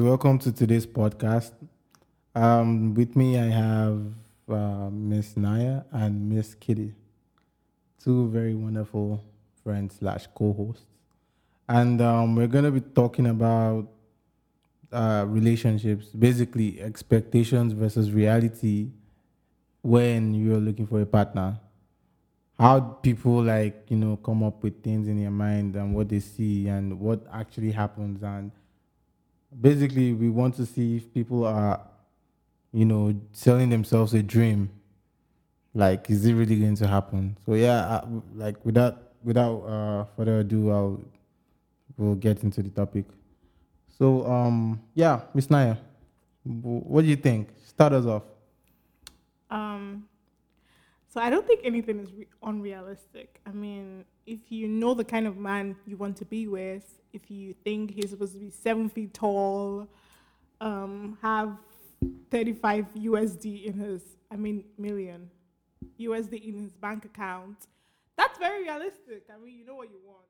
welcome to today's podcast. Um, with me, I have uh, Miss Naya and Miss Kitty, two very wonderful friends slash co-hosts, and um, we're gonna be talking about uh, relationships, basically expectations versus reality when you're looking for a partner. How people like you know come up with things in their mind and what they see and what actually happens and basically we want to see if people are you know selling themselves a dream. Like is it really going to happen? So yeah uh, like without without uh, further ado i'll we'll get into the topic. So um yeah miss naya what do you think? Start us off. Um, so I don't think anything is re- unrealistic. I mean, if you know the kind of man you want to be with, if you think he's supposed to be seven feet tall, um, have 35 USD in his, I mean, million USD in his bank account, that's very realistic. I mean, you know what you want.